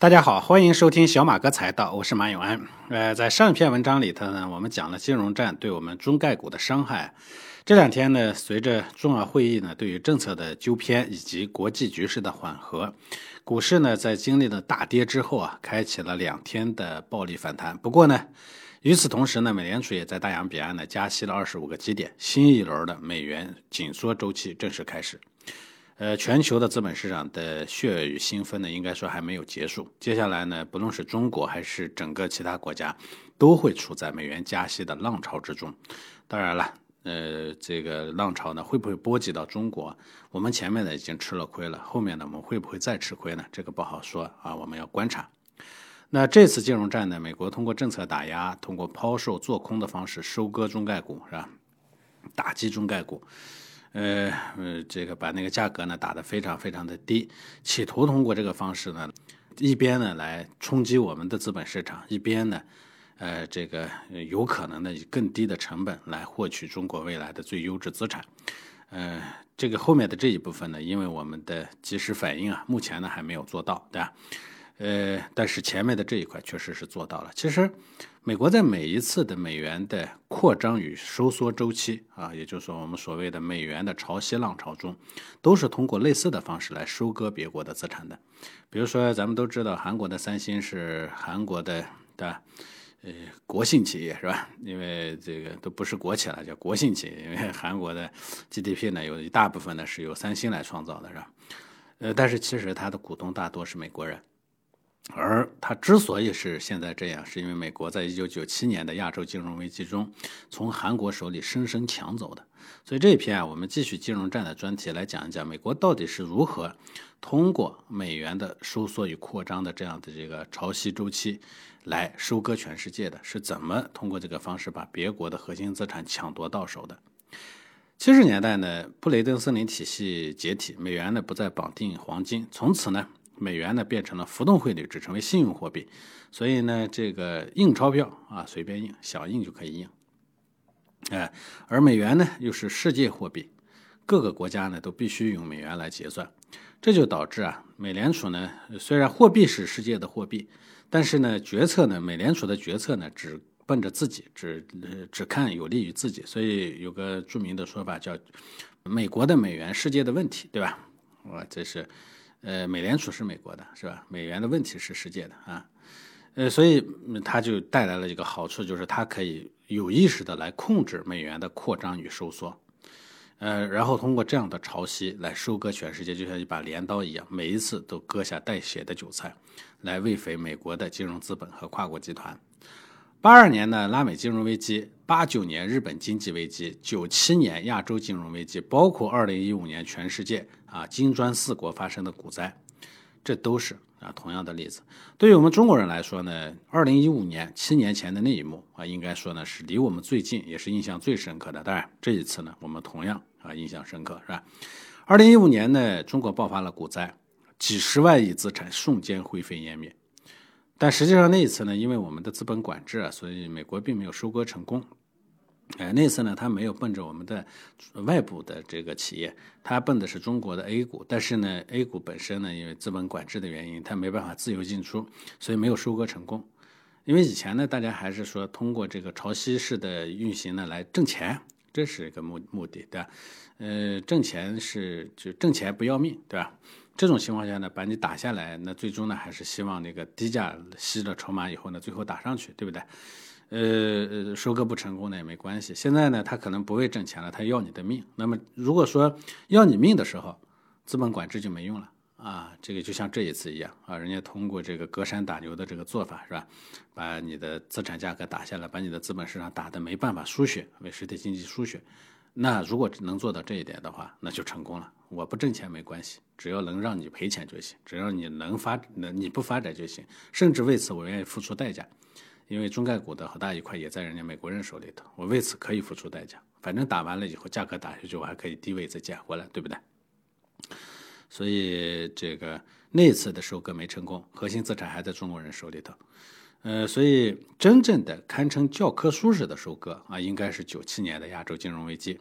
大家好，欢迎收听小马哥财道，我是马永安。呃，在上一篇文章里头呢，我们讲了金融战对我们中概股的伤害。这两天呢，随着重要会议呢对于政策的纠偏以及国际局势的缓和，股市呢在经历了大跌之后啊，开启了两天的暴力反弹。不过呢，与此同时呢，美联储也在大洋彼岸呢加息了二十五个基点，新一轮的美元紧缩周期正式开始。呃，全球的资本市场的血雨腥风呢，应该说还没有结束。接下来呢，不论是中国还是整个其他国家，都会处在美元加息的浪潮之中。当然了，呃，这个浪潮呢，会不会波及到中国？我们前面呢已经吃了亏了，后面呢我们会不会再吃亏呢？这个不好说啊，我们要观察。那这次金融战呢，美国通过政策打压，通过抛售做空的方式收割中概股，是吧？打击中概股。呃呃，这个把那个价格呢打得非常非常的低，企图通过这个方式呢，一边呢来冲击我们的资本市场，一边呢，呃，这个有可能呢以更低的成本来获取中国未来的最优质资产。呃，这个后面的这一部分呢，因为我们的及时反应啊，目前呢还没有做到，对吧？呃，但是前面的这一块确实是做到了。其实，美国在每一次的美元的扩张与收缩周期啊，也就是说我们所谓的美元的潮汐浪潮中，都是通过类似的方式来收割别国的资产的。比如说，咱们都知道韩国的三星是韩国的对吧？呃，国信企业是吧？因为这个都不是国企了，叫国信企业。因为韩国的 GDP 呢，有一大部分呢是由三星来创造的，是吧？呃，但是其实它的股东大多是美国人。而它之所以是现在这样，是因为美国在一九九七年的亚洲金融危机中，从韩国手里生生抢走的。所以这一篇啊，我们继续金融战的专题来讲一讲，美国到底是如何通过美元的收缩与扩张的这样的这个潮汐周期，来收割全世界的，是怎么通过这个方式把别国的核心资产抢夺到手的。七十年代呢，布雷登森林体系解体，美元呢不再绑定黄金，从此呢。美元呢变成了浮动汇率，只成为信用货币，所以呢，这个印钞票啊随便印，想印就可以印，哎，而美元呢又是世界货币，各个国家呢都必须用美元来结算，这就导致啊，美联储呢虽然货币是世界的货币，但是呢决策呢，美联储的决策呢只奔着自己，只只看有利于自己，所以有个著名的说法叫“美国的美元，世界的问题”，对吧？我这是。呃，美联储是美国的，是吧？美元的问题是世界的啊，呃，所以它就带来了一个好处，就是它可以有意识的来控制美元的扩张与收缩，呃，然后通过这样的潮汐来收割全世界，就像一把镰刀一样，每一次都割下带血的韭菜，来喂肥美国的金融资本和跨国集团。八二年的拉美金融危机，八九年日本经济危机，九七年亚洲金融危机，包括二零一五年全世界啊金砖四国发生的股灾，这都是啊同样的例子。对于我们中国人来说呢，二零一五年七年前的那一幕啊，应该说呢是离我们最近，也是印象最深刻的。当然，这一次呢，我们同样啊印象深刻，是吧？二零一五年呢，中国爆发了股灾，几十万亿资产瞬间灰飞烟灭。但实际上那一次呢，因为我们的资本管制啊，所以美国并没有收割成功。哎，那次呢，他没有奔着我们的外部的这个企业，他奔的是中国的 A 股。但是呢，A 股本身呢，因为资本管制的原因，它没办法自由进出，所以没有收割成功。因为以前呢，大家还是说通过这个潮汐式的运行呢来挣钱，这是一个目目的，对吧？呃，挣钱是就挣钱不要命，对吧？这种情况下呢，把你打下来，那最终呢还是希望那个低价吸了筹码以后呢，最后打上去，对不对？呃，收割不成功呢也没关系。现在呢，他可能不为挣钱了，他要你的命。那么如果说要你命的时候，资本管制就没用了啊。这个就像这一次一样啊，人家通过这个隔山打牛的这个做法是吧，把你的资产价格打下来，把你的资本市场打得没办法输血，为实体经济输血。那如果能做到这一点的话，那就成功了。我不挣钱没关系，只要能让你赔钱就行，只要你能发，能你不发展就行。甚至为此我愿意付出代价，因为中概股的好大一块也在人家美国人手里头，我为此可以付出代价。反正打完了以后，价格打下去，我还可以低位再捡回来，对不对？所以这个那次的收割没成功，核心资产还在中国人手里头。呃，所以真正的堪称教科书式的收割啊，应该是九七年的亚洲金融危机。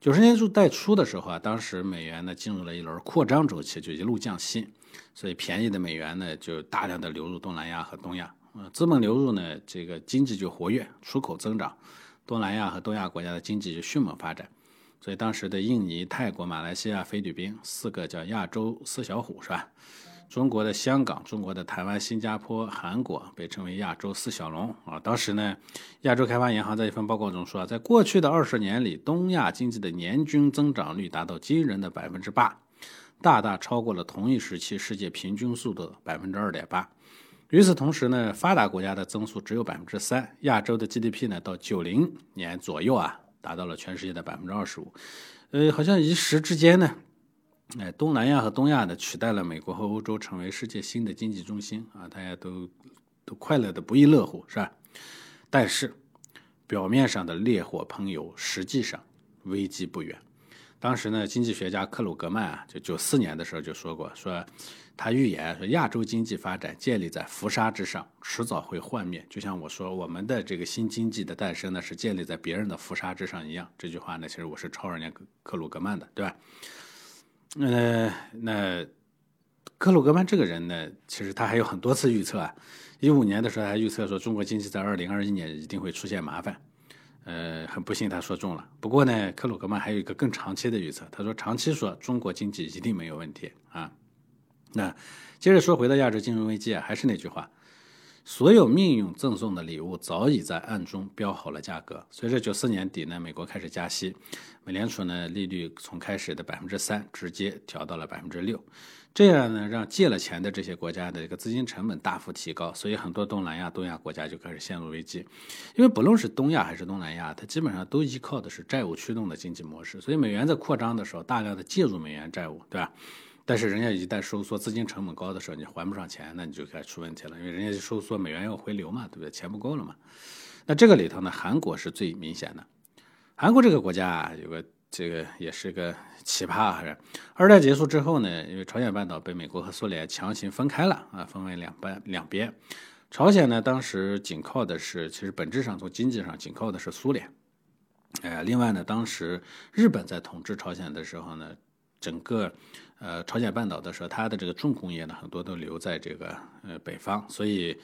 九十年代初的时候啊，当时美元呢进入了一轮扩张周期，就一路降息，所以便宜的美元呢就大量的流入东南亚和东亚。呃，资本流入呢，这个经济就活跃，出口增长，东南亚和东亚国家的经济就迅猛发展。所以当时的印尼、泰国、马来西亚、菲律宾四个叫亚洲四小虎，是吧？中国的香港、中国的台湾、新加坡、韩国被称为亚洲四小龙啊。当时呢，亚洲开发银行在一份报告中说，在过去的二十年里，东亚经济的年均增长率达到惊人的百分之八，大大超过了同一时期世界平均速度的百分之二点八。与此同时呢，发达国家的增速只有百分之三，亚洲的 GDP 呢，到九零年左右啊，达到了全世界的百分之二十五。呃，好像一时之间呢。哎，东南亚和东亚呢，取代了美国和欧洲，成为世界新的经济中心啊！大家都都快乐的不亦乐乎，是吧？但是，表面上的烈火烹油，实际上危机不远。当时呢，经济学家克鲁格曼啊，就九四年的时候就说过，说他预言说亚洲经济发展建立在浮沙之上，迟早会幻灭。就像我说我们的这个新经济的诞生呢，是建立在别人的浮沙之上一样。这句话呢，其实我是抄人家克鲁格曼的，对吧？呃，那克鲁格曼这个人呢，其实他还有很多次预测啊。一五年的时候，他预测说中国经济在二零二一年一定会出现麻烦。呃，很不幸他说中了。不过呢，克鲁格曼还有一个更长期的预测，他说长期说中国经济一定没有问题啊。那接着说回到亚洲金融危机啊，还是那句话。所有命运赠送的礼物早已在暗中标好了价格。随着九四年底呢，美国开始加息，美联储呢利率从开始的百分之三直接调到了百分之六，这样呢让借了钱的这些国家的一个资金成本大幅提高，所以很多东南亚、东亚国家就开始陷入危机。因为不论是东亚还是东南亚，它基本上都依靠的是债务驱动的经济模式，所以美元在扩张的时候，大量的借入美元债务，对吧？但是人家一旦收缩，资金成本高的时候，你还不上钱，那你就开始出问题了。因为人家收缩，美元要回流嘛，对不对？钱不够了嘛。那这个里头呢，韩国是最明显的。韩国这个国家啊，有个这个也是个奇葩，还是二战结束之后呢，因为朝鲜半岛被美国和苏联强行分开了啊，分为两半两边。朝鲜呢，当时紧靠的是，其实本质上从经济上紧靠的是苏联。哎，另外呢，当时日本在统治朝鲜的时候呢。整个，呃，朝鲜半岛的时候，它的这个重工业呢，很多都留在这个呃北方，所以，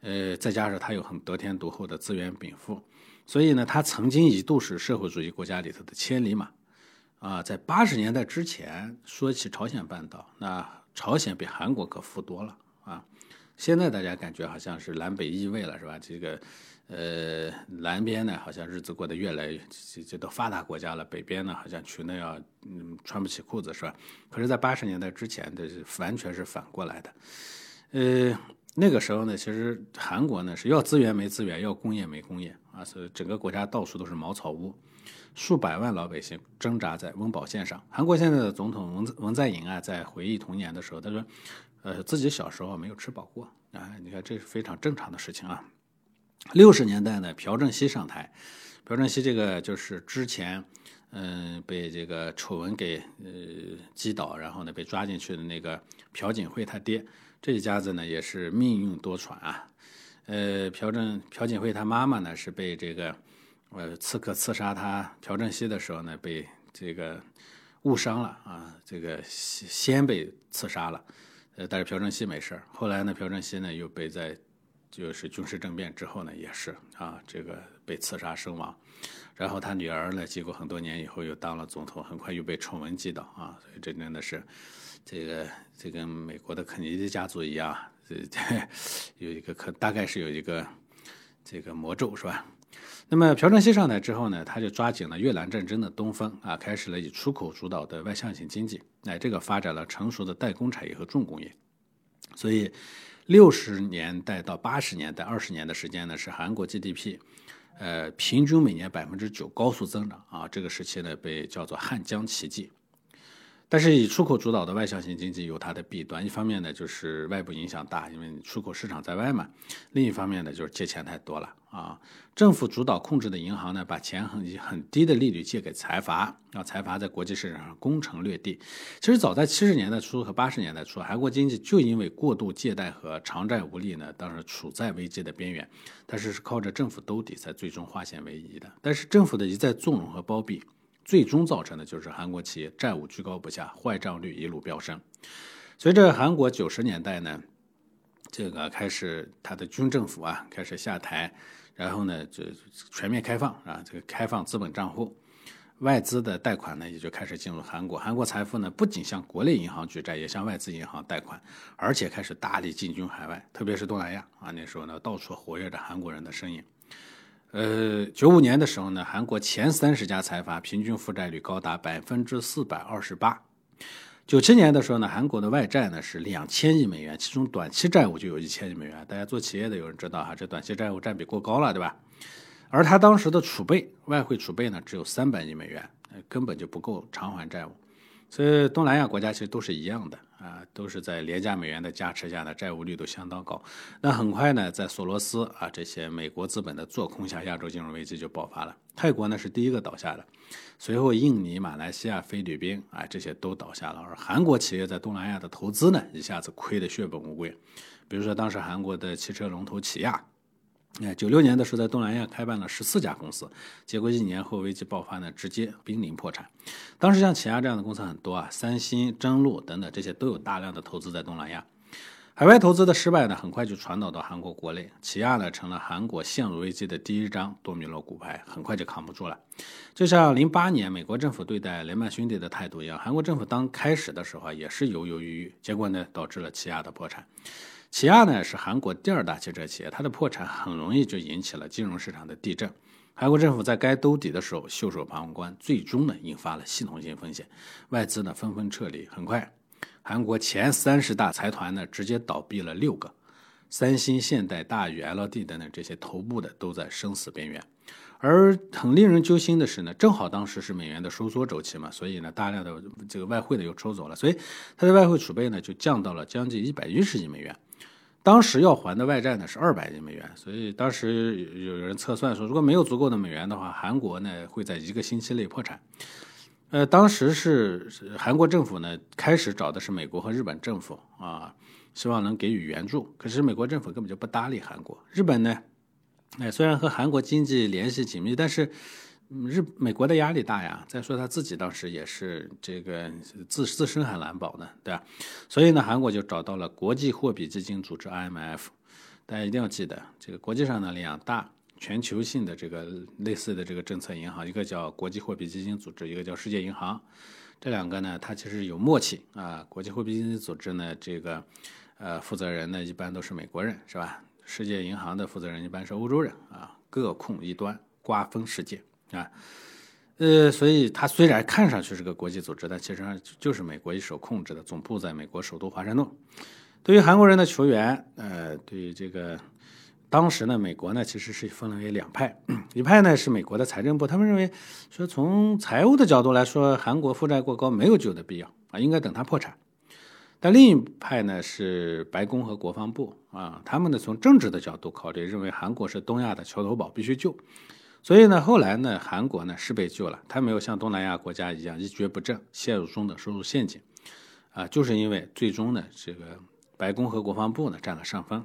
呃，再加上它有很得天独厚的资源禀赋，所以呢，它曾经一度是社会主义国家里头的千里马，啊，在八十年代之前，说起朝鲜半岛，那朝鲜比韩国可富多了啊，现在大家感觉好像是南北易位了，是吧？这个。呃，南边呢，好像日子过得越来越，这这都发达国家了；北边呢，好像穷的要，嗯，穿不起裤子，是吧？可是，在八十年代之前，的完全是反过来的。呃，那个时候呢，其实韩国呢是要资源没资源，要工业没工业啊，所以整个国家到处都是茅草屋，数百万老百姓挣扎在温饱线上。韩国现在的总统文文在寅啊，在回忆童年的时候，他说，呃，自己小时候没有吃饱过啊，你看这是非常正常的事情啊。六十年代呢，朴正熙上台，朴正熙这个就是之前，嗯，被这个丑闻给呃击倒，然后呢被抓进去的那个朴槿惠他爹，这一家子呢也是命运多舛啊。呃，朴正朴槿惠他妈妈呢是被这个呃刺客刺杀他朴正熙的时候呢被这个误伤了啊，这个先被刺杀了，呃，但是朴正熙没事后来呢，朴正熙呢又被在就是军事政变之后呢，也是啊，这个被刺杀身亡，然后他女儿呢，经过很多年以后又当了总统，很快又被丑闻击倒啊，所以这真的是，这个这跟美国的肯尼迪家族一样，这有一个可大概是有一个这个魔咒是吧？那么朴正熙上台之后呢，他就抓紧了越南战争的东风啊，开始了以出口主导的外向型经济，哎，这个发展了成熟的代工产业和重工业，所以。六十年代到八十年代，二十年的时间呢，是韩国 GDP，呃，平均每年百分之九高速增长啊。这个时期呢，被叫做汉江奇迹。但是以出口主导的外向型经济有它的弊端，一方面呢就是外部影响大，因为出口市场在外嘛；另一方面呢就是借钱太多了啊。政府主导控制的银行呢，把钱很以很低的利率借给财阀让，财阀在国际市场上攻城略地。其实早在七十年代初和八十年代初，韩国经济就因为过度借贷和偿债无力呢，当时处在危机的边缘。但是是靠着政府兜底才最终化险为夷的。但是政府的一再纵容和包庇。最终造成的就是韩国企业债务居高不下，坏账率一路飙升。随着韩国九十年代呢，这个开始他的军政府啊开始下台，然后呢就全面开放啊，这个开放资本账户，外资的贷款呢也就开始进入韩国。韩国财富呢不仅向国内银行举债，也向外资银行贷款，而且开始大力进军海外，特别是东南亚啊。那时候呢到处活跃着韩国人的身影。呃，九五年的时候呢，韩国前三十家财阀平均负债率高达百分之四百二十八。九七年的时候呢，韩国的外债呢是两千亿美元，其中短期债务就有一千亿美元。大家做企业的有人知道哈，这短期债务占比过高了，对吧？而他当时的储备外汇储备呢只有三百亿美元，根本就不够偿还债务。所以东南亚国家其实都是一样的啊，都是在廉价美元的加持下呢，债务率都相当高。那很快呢，在索罗斯啊这些美国资本的做空下，亚洲金融危机就爆发了。泰国呢是第一个倒下的，随后印尼、马来西亚、菲律宾啊这些都倒下了。而韩国企业在东南亚的投资呢，一下子亏得血本无归。比如说当时韩国的汽车龙头起亚。哎，九六年的时候在东南亚开办了十四家公司，结果一年后危机爆发呢，直接濒临破产。当时像起亚这样的公司很多啊，三星、真路等等这些都有大量的投资在东南亚。海外投资的失败呢，很快就传导到韩国国内，起亚呢成了韩国陷入危机的第一张多米诺骨牌，很快就扛不住了。就像零八年美国政府对待雷曼兄弟的态度一样，韩国政府刚开始的时候啊也是犹犹豫豫，结果呢导致了起亚的破产。起亚呢是韩国第二大汽车企业，它的破产很容易就引起了金融市场的地震。韩国政府在该兜底的时候袖手旁观，最终呢引发了系统性风险，外资呢纷纷撤离。很快，韩国前三十大财团呢直接倒闭了六个，三星、现代、大宇、LD 等等这些头部的都在生死边缘。而很令人揪心的是呢，正好当时是美元的收缩周期嘛，所以呢大量的这个外汇呢又抽走了，所以它的外汇储备呢就降到了将近一百一十亿美元。当时要还的外债呢是二百亿美元，所以当时有人测算说，如果没有足够的美元的话，韩国呢会在一个星期内破产。呃，当时是韩国政府呢开始找的是美国和日本政府啊，希望能给予援助，可是美国政府根本就不搭理韩国。日本呢，哎，虽然和韩国经济联系紧密，但是。日美国的压力大呀，再说他自己当时也是这个自自身还难保呢，对吧？所以呢，韩国就找到了国际货币基金组织 IMF。大家一定要记得，这个国际上的两大全球性的这个类似的这个政策银行，一个叫国际货币基金组织，一个叫世界银行。这两个呢，它其实有默契啊。国际货币基金组织呢，这个呃负责人呢一般都是美国人，是吧？世界银行的负责人一般是欧洲人啊，各控一端，瓜分世界。啊，呃，所以它虽然看上去是个国际组织，但其实上就是美国一手控制的，总部在美国首都华盛顿。对于韩国人的球员，呃，对于这个当时呢，美国呢其实是分为两派，一派呢是美国的财政部，他们认为说从财务的角度来说，韩国负债过高没有救的必要啊，应该等它破产。但另一派呢是白宫和国防部啊，他们呢从政治的角度考虑，认为韩国是东亚的桥头堡，必须救。所以呢，后来呢，韩国呢是被救了，他没有像东南亚国家一样一蹶不振，陷入中等收入陷阱，啊，就是因为最终呢，这个白宫和国防部呢占了上风。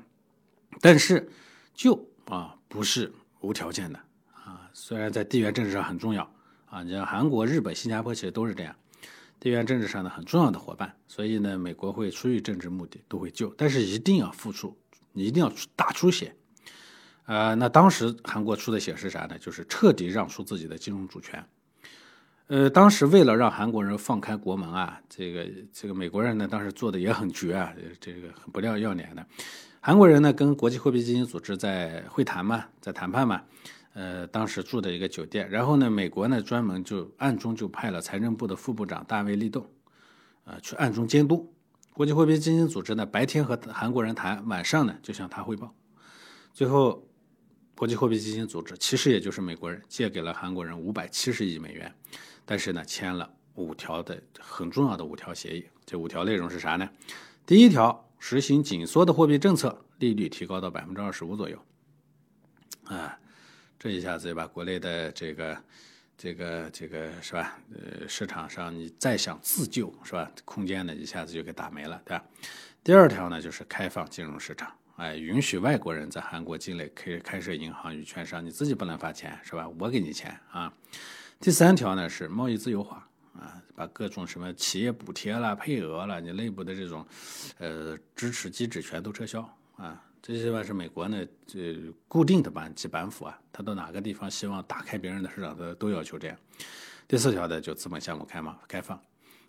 但是救啊不是无条件的啊，虽然在地缘政治上很重要啊，你像韩国、日本、新加坡其实都是这样，地缘政治上的很重要的伙伴，所以呢，美国会出于政治目的都会救，但是一定要付出，你一定要大出血。呃，那当时韩国出的血是啥呢？就是彻底让出自己的金融主权。呃，当时为了让韩国人放开国门啊，这个这个美国人呢，当时做的也很绝啊，这个很不掉要脸的。韩国人呢，跟国际货币基金组织在会谈嘛，在谈判嘛。呃，当时住的一个酒店，然后呢，美国呢专门就暗中就派了财政部的副部长大卫利栋，呃，去暗中监督国际货币基金组织呢，白天和韩国人谈，晚上呢就向他汇报，最后。国际货币基金组织其实也就是美国人借给了韩国人五百七十亿美元，但是呢签了五条的很重要的五条协议。这五条内容是啥呢？第一条，实行紧缩的货币政策，利率提高到百分之二十五左右。啊，这一下子就把国内的这个这个这个是吧？呃，市场上你再想自救是吧？空间呢一下子就给打没了，对吧？第二条呢就是开放金融市场。哎，允许外国人在韩国境内可以开设银行与券商，你自己不能发钱是吧？我给你钱啊。第三条呢是贸易自由化啊，把各种什么企业补贴啦、配额啦，你内部的这种呃支持机制全都撤销啊。这些吧是美国呢这固定的板几板斧啊，他到哪个地方希望打开别人的市场，都都要求这样。第四条呢就资本项目开放开放。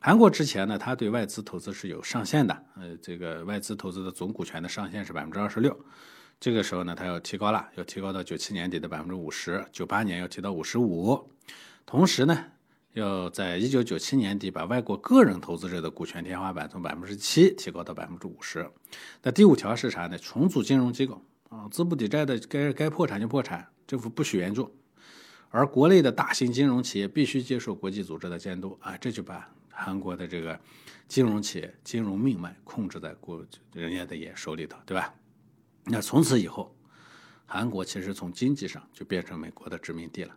韩国之前呢，它对外资投资是有上限的，呃，这个外资投资的总股权的上限是百分之二十六。这个时候呢，它要提高了，要提高到九七年底的百分之五十，九八年要提到五十五。同时呢，要在一九九七年底把外国个人投资者的股权天花板从百分之七提高到百分之五十。那第五条是啥呢？重组金融机构啊，资不抵债的该该破产就破产，政府不许援助。而国内的大型金融企业必须接受国际组织的监督啊，这就把韩国的这个金融企业、金融命脉控制在国人家的也手里头，对吧？那从此以后，韩国其实从经济上就变成美国的殖民地了。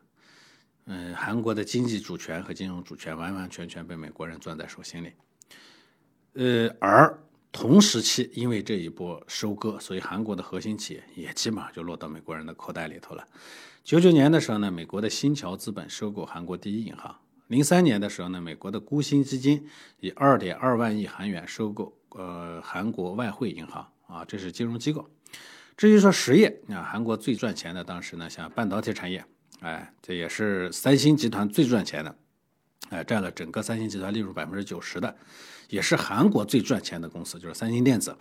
嗯，韩国的经济主权和金融主权完完全全被美国人攥在手心里。呃，而同时期因为这一波收割，所以韩国的核心企业也基本上就落到美国人的口袋里头了。九九年的时候呢，美国的新桥资本收购韩国第一银行；零三年的时候呢，美国的孤星基金以二点二万亿韩元收购呃韩国外汇银行啊，这是金融机构。至于说实业啊，韩国最赚钱的当时呢，像半导体产业，哎，这也是三星集团最赚钱的，哎，占了整个三星集团利润百分之九十的，也是韩国最赚钱的公司，就是三星电子。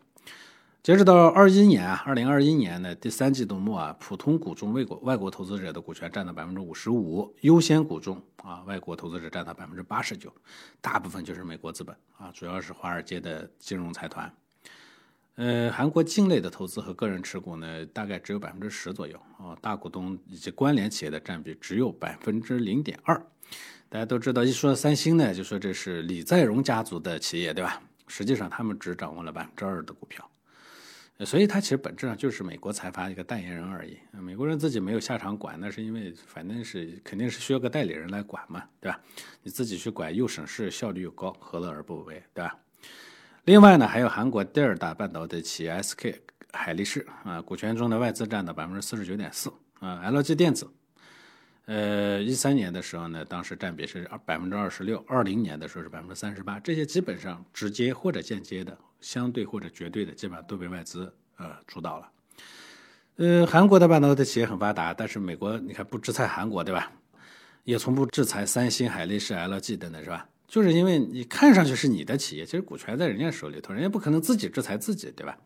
截止到二一年啊，二零二一年的第三季度末啊，普通股中外国外国投资者的股权占到百分之五十五，优先股中啊，外国投资者占到百分之八十九，大部分就是美国资本啊，主要是华尔街的金融财团。呃，韩国境内的投资和个人持股呢，大概只有百分之十左右啊，大股东以及关联企业的占比只有百分之零点二。大家都知道，一说三星呢，就说这是李在镕家族的企业，对吧？实际上他们只掌握了百分之二的股票，所以它其实本质上就是美国财阀一个代言人而已。美国人自己没有下场管，那是因为反正是肯定是需要个代理人来管嘛，对吧？你自己去管又省事，效率又高，何乐而不为，对吧？另外呢，还有韩国第二大半导体企业 SK 海力士啊，股权中的外资占到百分之四十九点四啊。LG 电子，呃，一三年的时候呢，当时占比是百分之二十六，二零年的时候是百分之三十八。这些基本上直接或者间接的，相对或者绝对的，基本上都被外资呃主导了。呃，韩国的半导体企业很发达，但是美国你看不制裁韩国对吧？也从不制裁三星、海力士、LG 等等是吧？就是因为你看上去是你的企业，其实股权在人家手里头，人家不可能自己制裁自己，对吧？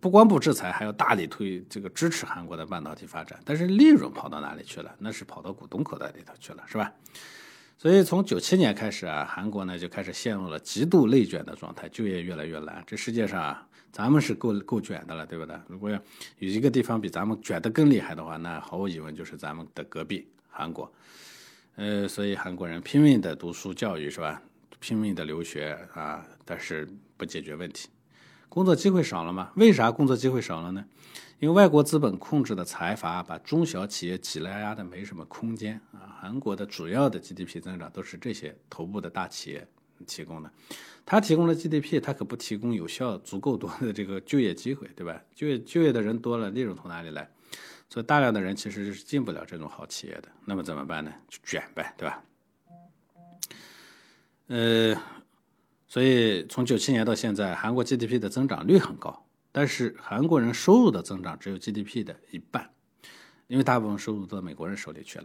不光不制裁，还要大力推这个支持韩国的半导体发展，但是利润跑到哪里去了？那是跑到股东口袋里头去了，是吧？所以从九七年开始啊，韩国呢就开始陷入了极度内卷的状态，就业越来越难。这世界上啊，咱们是够够卷的了，对不对？如果要有一个地方比咱们卷得更厉害的话，那毫无疑问就是咱们的隔壁韩国。呃，所以韩国人拼命的读书教育是吧？拼命的留学啊，但是不解决问题，工作机会少了吗？为啥工作机会少了呢？因为外国资本控制的财阀把中小企业挤来压的没什么空间啊。韩国的主要的 GDP 增长都是这些头部的大企业提供的，他提供了 GDP，他可不提供有效足够多的这个就业机会，对吧？就业就业的人多了，利润从哪里来？所以大量的人其实是进不了这种好企业的，那么怎么办呢？就卷呗，对吧？呃，所以从九七年到现在，韩国 GDP 的增长率很高，但是韩国人收入的增长只有 GDP 的一半，因为大部分收入都到美国人手里去了。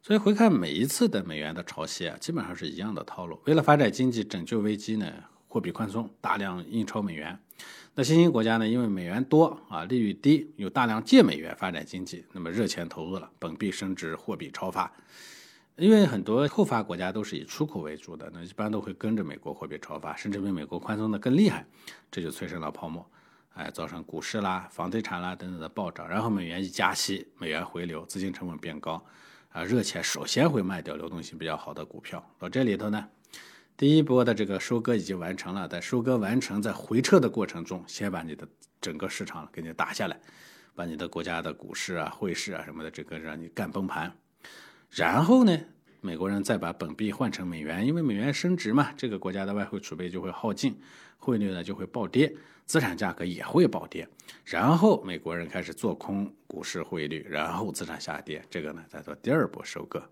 所以回看每一次的美元的潮汐啊，基本上是一样的套路。为了发展经济、拯救危机呢，货币宽松，大量印钞美元。那新兴国家呢？因为美元多啊，利率低，有大量借美元发展经济，那么热钱投入了，本币升值，货币超发。因为很多后发国家都是以出口为主的，那一般都会跟着美国货币超发，甚至比美国宽松的更厉害，这就催生了泡沫，哎，造成股市啦、房地产啦等等的暴涨。然后美元一加息，美元回流，资金成本变高，啊，热钱首先会卖掉流动性比较好的股票。到这里头呢？第一波的这个收割已经完成了，在收割完成，在回撤的过程中，先把你的整个市场给你打下来，把你的国家的股市啊、汇市啊什么的，这个让你干崩盘。然后呢，美国人再把本币换成美元，因为美元升值嘛，这个国家的外汇储备就会耗尽，汇率呢就会暴跌，资产价格也会暴跌。然后美国人开始做空股市汇率，然后资产下跌，这个呢再做第二波收割，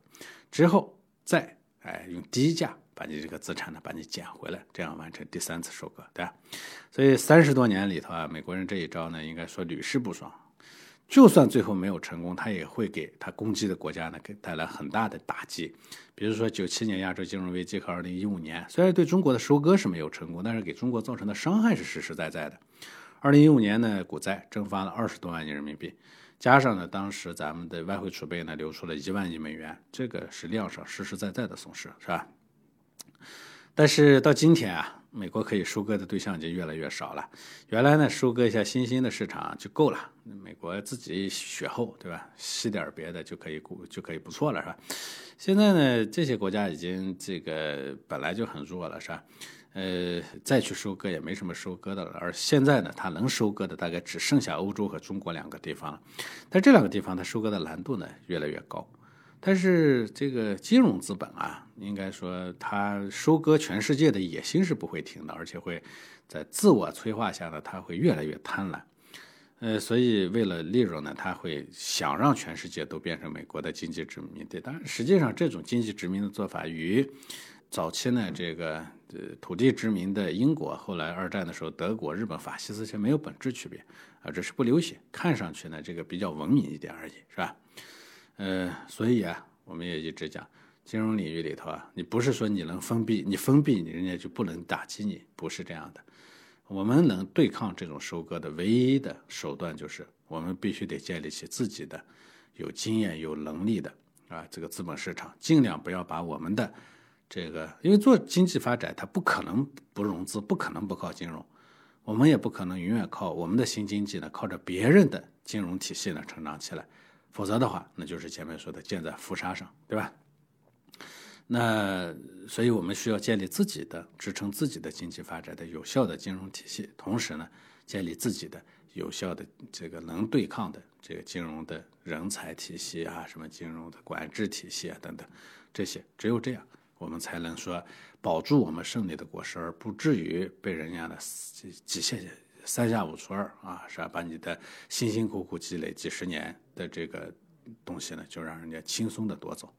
之后再哎用低价把你这个资产呢把你捡回来，这样完成第三次收割，对吧？所以三十多年里头啊，美国人这一招呢，应该说屡试不爽。就算最后没有成功，它也会给它攻击的国家呢给带来很大的打击。比如说九七年亚洲金融危机和二零一五年，虽然对中国的收割是没有成功，但是给中国造成的伤害是实实在在的。二零一五年呢，股灾蒸发了二十多万亿人民币，加上呢当时咱们的外汇储备呢流出了一万亿美元，这个是量上实实在在的损失，是吧？但是到今天啊。美国可以收割的对象已经越来越少了。原来呢，收割一下新兴的市场就够了。美国自己血厚，对吧？吸点别的就可以，就可以不错了，是吧？现在呢，这些国家已经这个本来就很弱了，是吧？呃，再去收割也没什么收割的了。而现在呢，它能收割的大概只剩下欧洲和中国两个地方了。但这两个地方它收割的难度呢，越来越高。但是这个金融资本啊，应该说它收割全世界的野心是不会停的，而且会在自我催化下呢，它会越来越贪婪。呃，所以为了利润呢，它会想让全世界都变成美国的经济殖民地。但实际上，这种经济殖民的做法与早期呢这个呃土地殖民的英国，后来二战的时候德国、日本法西斯其实没有本质区别啊，只是不流血，看上去呢这个比较文明一点而已，是吧？呃，所以啊，我们也一直讲，金融领域里头啊，你不是说你能封闭，你封闭你人家就不能打击你，不是这样的。我们能对抗这种收割的唯一的手段，就是我们必须得建立起自己的有经验、有能力的啊这个资本市场，尽量不要把我们的这个，因为做经济发展，它不可能不融资，不可能不靠金融，我们也不可能永远靠我们的新经济呢，靠着别人的金融体系呢成长起来。否则的话，那就是前面说的建在浮沙上，对吧？那所以我们需要建立自己的支撑自己的经济发展的有效的金融体系，同时呢，建立自己的有效的这个能对抗的这个金融的人才体系啊，什么金融的管制体系啊等等，这些只有这样，我们才能说保住我们胜利的果实，而不至于被人家的几下三下五除二啊，是吧？把你的辛辛苦苦积累几十年的这个东西呢，就让人家轻松的夺走。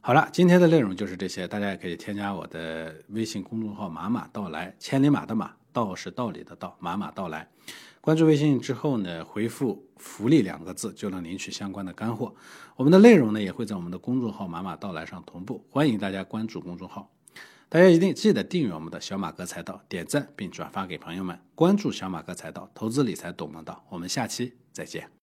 好了，今天的内容就是这些，大家也可以添加我的微信公众号“马马到来”，千里马的马，道是道理的道，马马到来。关注微信之后呢，回复“福利”两个字就能领取相关的干货。我们的内容呢，也会在我们的公众号“马马到来”上同步，欢迎大家关注公众号。大家一定记得订阅我们的小马哥财道，点赞并转发给朋友们，关注小马哥财道，投资理财懂门道。我们下期再见。